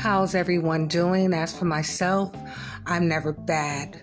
How's everyone doing? As for myself, I'm never bad.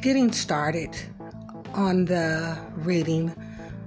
Getting started on the reading,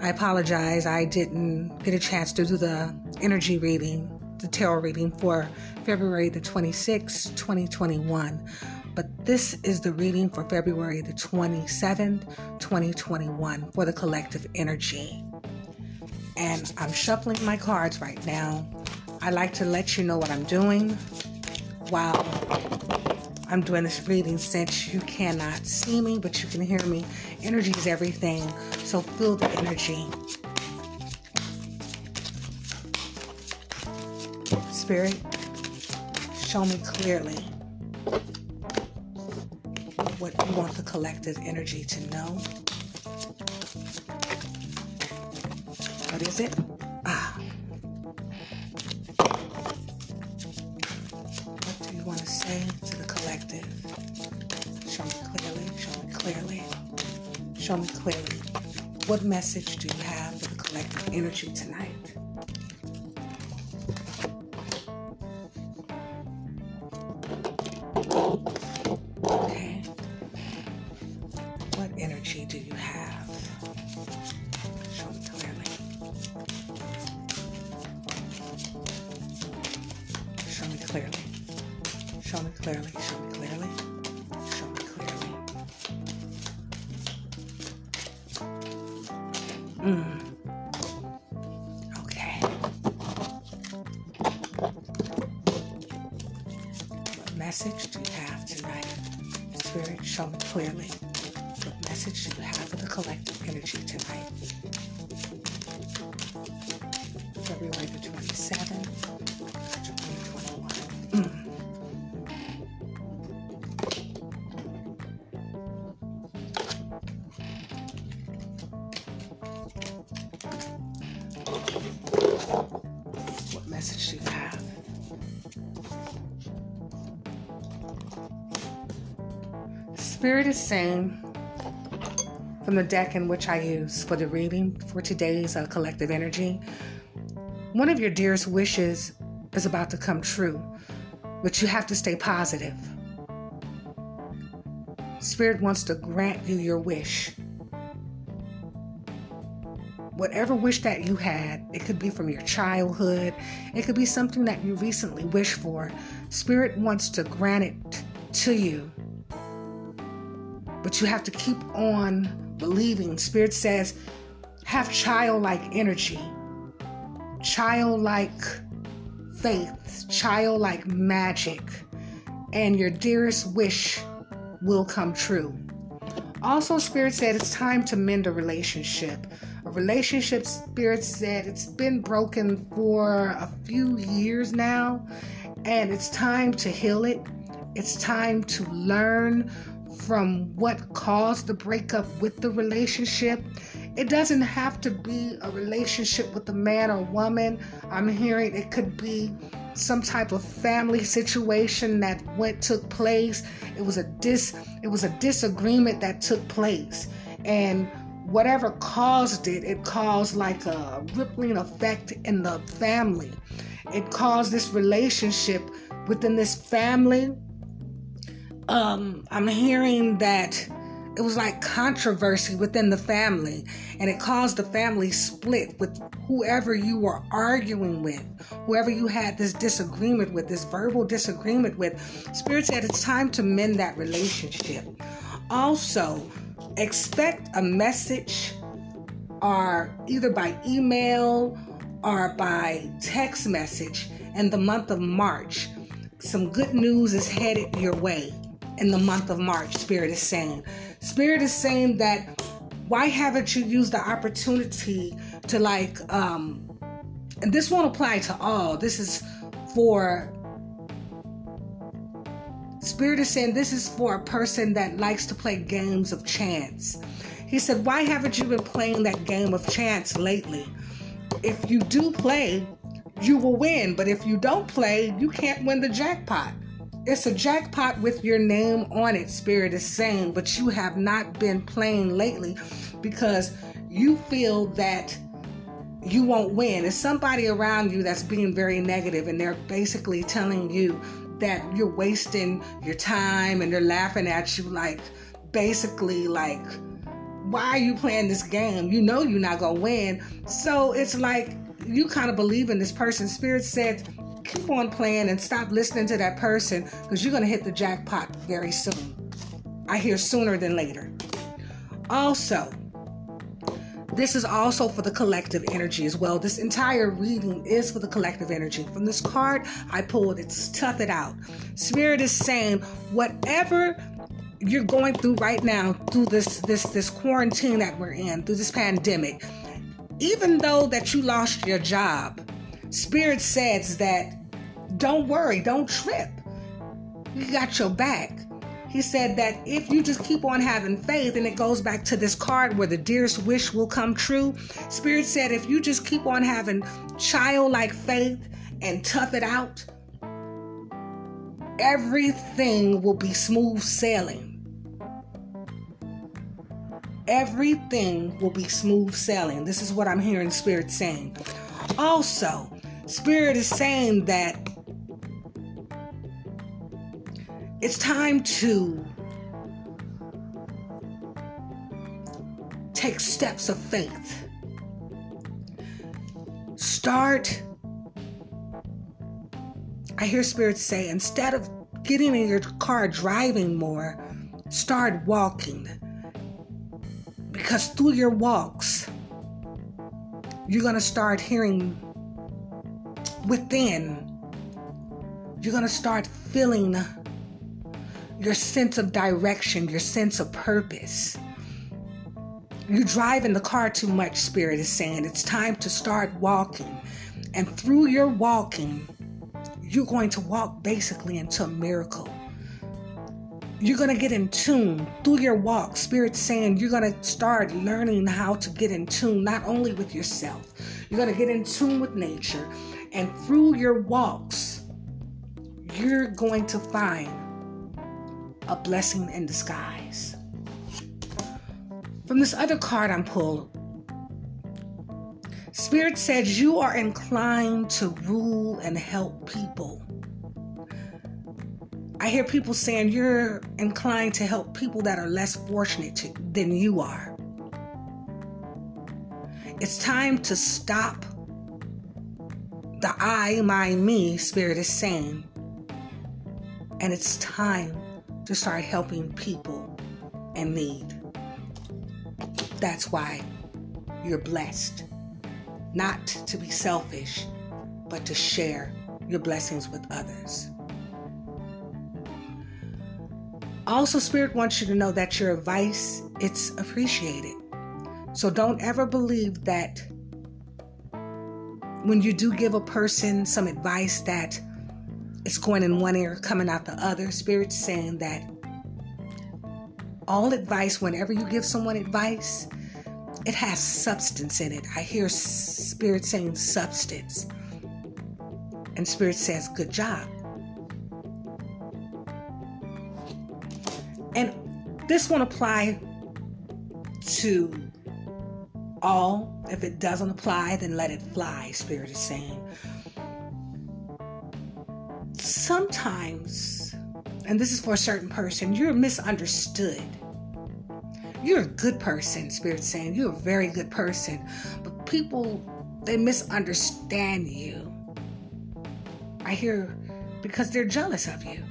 I apologize. I didn't get a chance to do the energy reading, the tarot reading for February the 26th, 2021. But this is the reading for February the 27th, 2021 for the collective energy. And I'm shuffling my cards right now I like to let you know what I'm doing while I'm doing this reading since you cannot see me, but you can hear me. Energy is everything, so feel the energy. Spirit, show me clearly what you want the collective energy to know. What is it? Me clearly. What message do you have for the collective energy tonight? Okay. What energy do you have? Show me clearly. Show me clearly. Show me clearly, show me collective energy tonight? February the 27th, 2021. Mm. What message do you have? Spirit is saying from the deck in which I use for the reading for today's uh, collective energy, one of your dearest wishes is about to come true, but you have to stay positive. Spirit wants to grant you your wish whatever wish that you had, it could be from your childhood, it could be something that you recently wished for. Spirit wants to grant it to you. But you have to keep on believing. Spirit says, have childlike energy, childlike faith, childlike magic, and your dearest wish will come true. Also, Spirit said it's time to mend a relationship a relationship spirit said it's been broken for a few years now and it's time to heal it it's time to learn from what caused the breakup with the relationship it doesn't have to be a relationship with a man or woman i'm hearing it could be some type of family situation that went took place it was a dis it was a disagreement that took place and whatever caused it, it caused like a rippling effect in the family. It caused this relationship within this family. Um, I'm hearing that it was like controversy within the family, and it caused the family split with whoever you were arguing with, whoever you had this disagreement with, this verbal disagreement with. Spirit said it's time to mend that relationship. Also, expect a message or either by email or by text message in the month of March. Some good news is headed your way in the month of March, Spirit is saying. Spirit is saying that why haven't you used the opportunity to like um and this won't apply to all. This is for Spirit is saying this is for a person that likes to play games of chance. He said, Why haven't you been playing that game of chance lately? If you do play, you will win. But if you don't play, you can't win the jackpot. It's a jackpot with your name on it, Spirit is saying, but you have not been playing lately because you feel that you won't win. It's somebody around you that's being very negative and they're basically telling you that you're wasting your time and they're laughing at you like basically like why are you playing this game? You know you're not gonna win. So it's like you kind of believe in this person. Spirit said, keep on playing and stop listening to that person because you're gonna hit the jackpot very soon. I hear sooner than later. Also, this is also for the collective energy as well. This entire reading is for the collective energy. From this card I pulled, it's tough it out. Spirit is saying, whatever you're going through right now, through this this this quarantine that we're in, through this pandemic, even though that you lost your job, Spirit says that don't worry, don't trip. You got your back he said that if you just keep on having faith, and it goes back to this card where the dearest wish will come true. Spirit said, if you just keep on having childlike faith and tough it out, everything will be smooth sailing. Everything will be smooth sailing. This is what I'm hearing Spirit saying. Also, Spirit is saying that It's time to take steps of faith. Start. I hear spirits say instead of getting in your car driving more, start walking. Because through your walks, you're going to start hearing within, you're going to start feeling your sense of direction, your sense of purpose. You drive in the car too much, Spirit is saying. It's time to start walking. And through your walking, you're going to walk basically into a miracle. You're going to get in tune through your walk. Spirit's saying you're going to start learning how to get in tune, not only with yourself, you're going to get in tune with nature. And through your walks, you're going to find a blessing in disguise. From this other card I'm pulled, Spirit says you are inclined to rule and help people. I hear people saying you're inclined to help people that are less fortunate to, than you are. It's time to stop the I, my, me, Spirit is saying. And it's time to start helping people in need. That's why you're blessed. Not to be selfish, but to share your blessings with others. Also, Spirit wants you to know that your advice, it's appreciated. So don't ever believe that when you do give a person some advice that it's going in one ear, coming out the other. Spirit's saying that all advice, whenever you give someone advice, it has substance in it. I hear Spirit saying substance. And Spirit says, good job. And this won't apply to all. If it doesn't apply, then let it fly, Spirit is saying sometimes, and this is for a certain person, you're misunderstood. You're a good person, Spirit saying. You're a very good person. But people, they misunderstand you. I hear because they're jealous of you.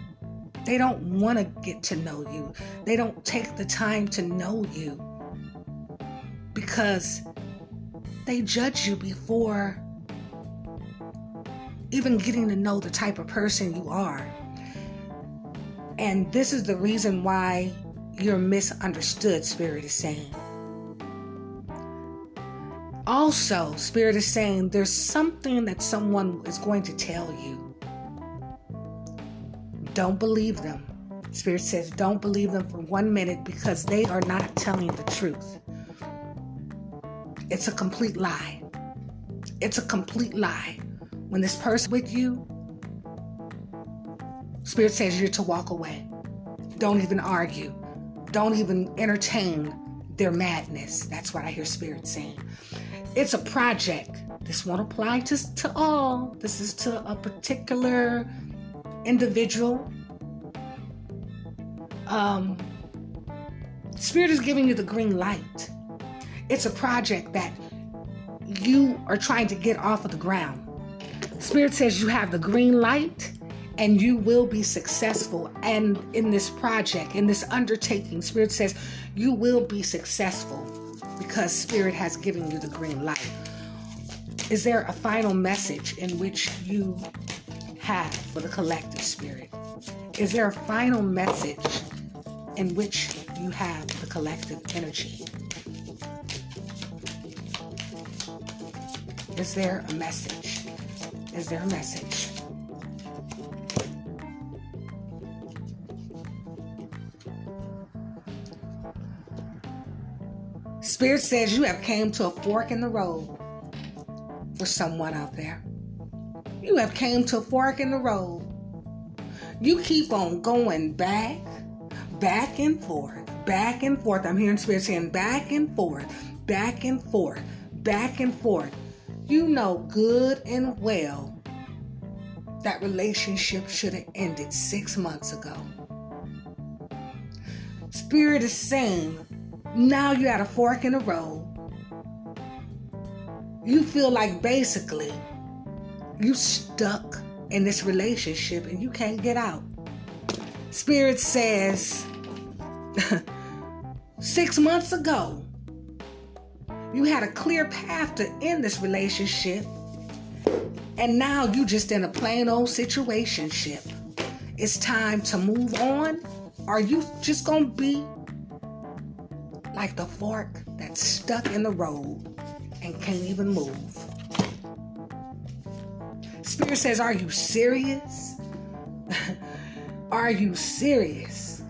They don't want to get to know you. They don't take the time to know you because they judge you before even getting to know the type of person you are. And this is the reason why you're misunderstood, Spirit is saying. Also, Spirit is saying there's something that someone is going to tell you. Don't believe them. Spirit says, don't believe them for one minute because they are not telling the truth. It's a complete lie. It's a complete lie when this person with you, Spirit says you're to walk away. Don't even argue. Don't even entertain their madness. That's what I hear Spirit saying. It's a project This won't apply to, to all. This is to a particular individual. Um, Spirit is giving you the green light. It's a project that you are trying to get off of the ground. Spirit says you have the green light and you will be successful. And in this project, in this undertaking, Spirit says you will be successful because Spirit has given you the green light. Is there a final message in which you have for the collective spirit? Is there a final message in which you have the collective energy? Is there a message? Is there a message? Spirit says you have came to a fork in the road for someone out there. You have came to a fork in the road. You keep on going back, back and forth, back and forth. I'm hearing Spirit saying back and forth, back and forth, back and forth. You know good and well that relationship should have ended six months ago. Spirit is saying, now you're at a fork in the road you feel like basically you stuck in this relationship and you can't get out. Spirit says six months ago, you had a clear path to end this relationship, and now you're just in a plain old situationship. It's time to move on. Are you just gonna be like the fork that's stuck in the road? and can't even move. Spirit says, Are you serious? Are you serious?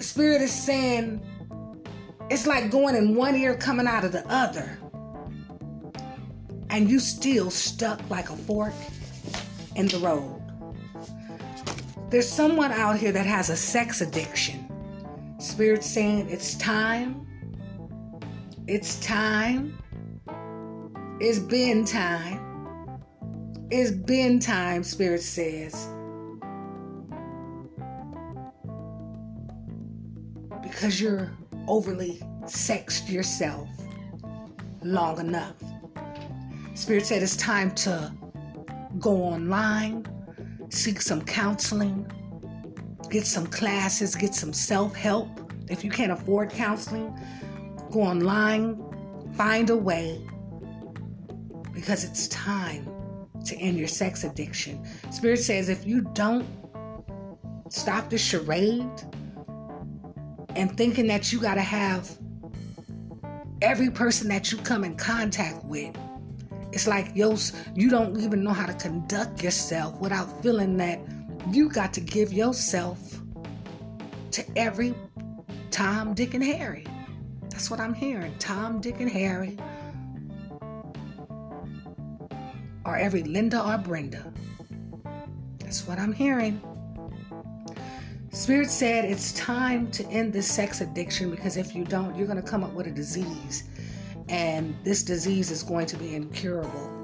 Spirit is saying, It's like going in one ear, coming out of the other. And you still stuck like a fork in the road. There's someone out here that has a sex addiction. Spirit saying it's time. It's time. It's been time. It's been time, Spirit says. Because you're overly sexed yourself long enough. Spirit said it's time to go online, seek some counseling, get some classes, get some self help. If you can't afford counseling, go online, find a way because it's time to end your sex addiction. Spirit says if you don't stop the charade and thinking that you got to have every person that you come in contact with it's like yo you don't even know how to conduct yourself without feeling that you got to give yourself to every Tom, Dick, and Harry. That's what I'm hearing. Tom, Dick, and Harry. Or every Linda or Brenda. That's what I'm hearing. Spirit said it's time to end this sex addiction because if you don't, you're going to come up with a disease. And this disease is going to be incurable.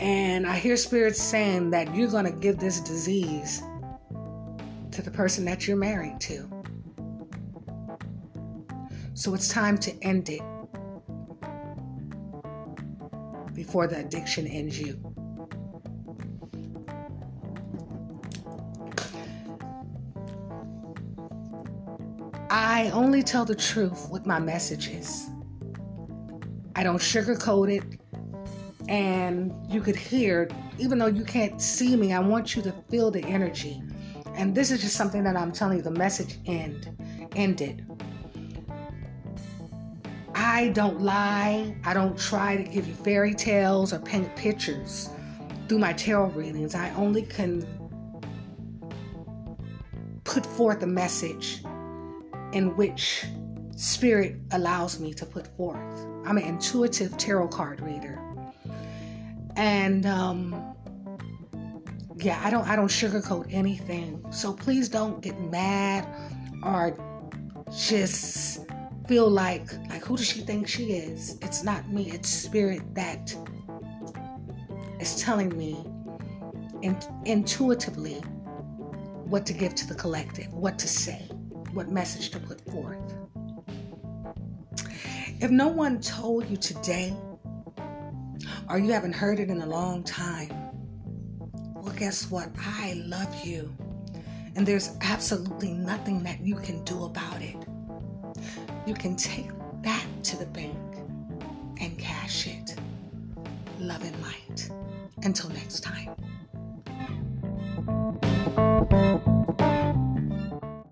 And I hear spirits saying that you're going to give this disease to the person that you're married to. So it's time to end it before the addiction ends you. I only tell the truth with my messages. I don't sugarcoat it and you could hear, even though you can't see me, I want you to feel the energy. And this is just something that I'm telling you the message end ended. I don't lie. I don't try to give you fairy tales or paint pictures through my tarot readings. I only can put forth a message in which spirit allows me to put forth. I'm an intuitive tarot card reader. And um, yeah, I don't I don't sugarcoat anything. So please don't get mad or just feel like like who does she think she is? It's not me. It's spirit that is telling me in, intuitively what to give to the collective, what to say, what message to put forth. If no one told you today, or you haven't heard it in a long time, well, guess what? I love you. And there's absolutely nothing that you can do about it. You can take that to the bank and cash it. Love and light. Until next time.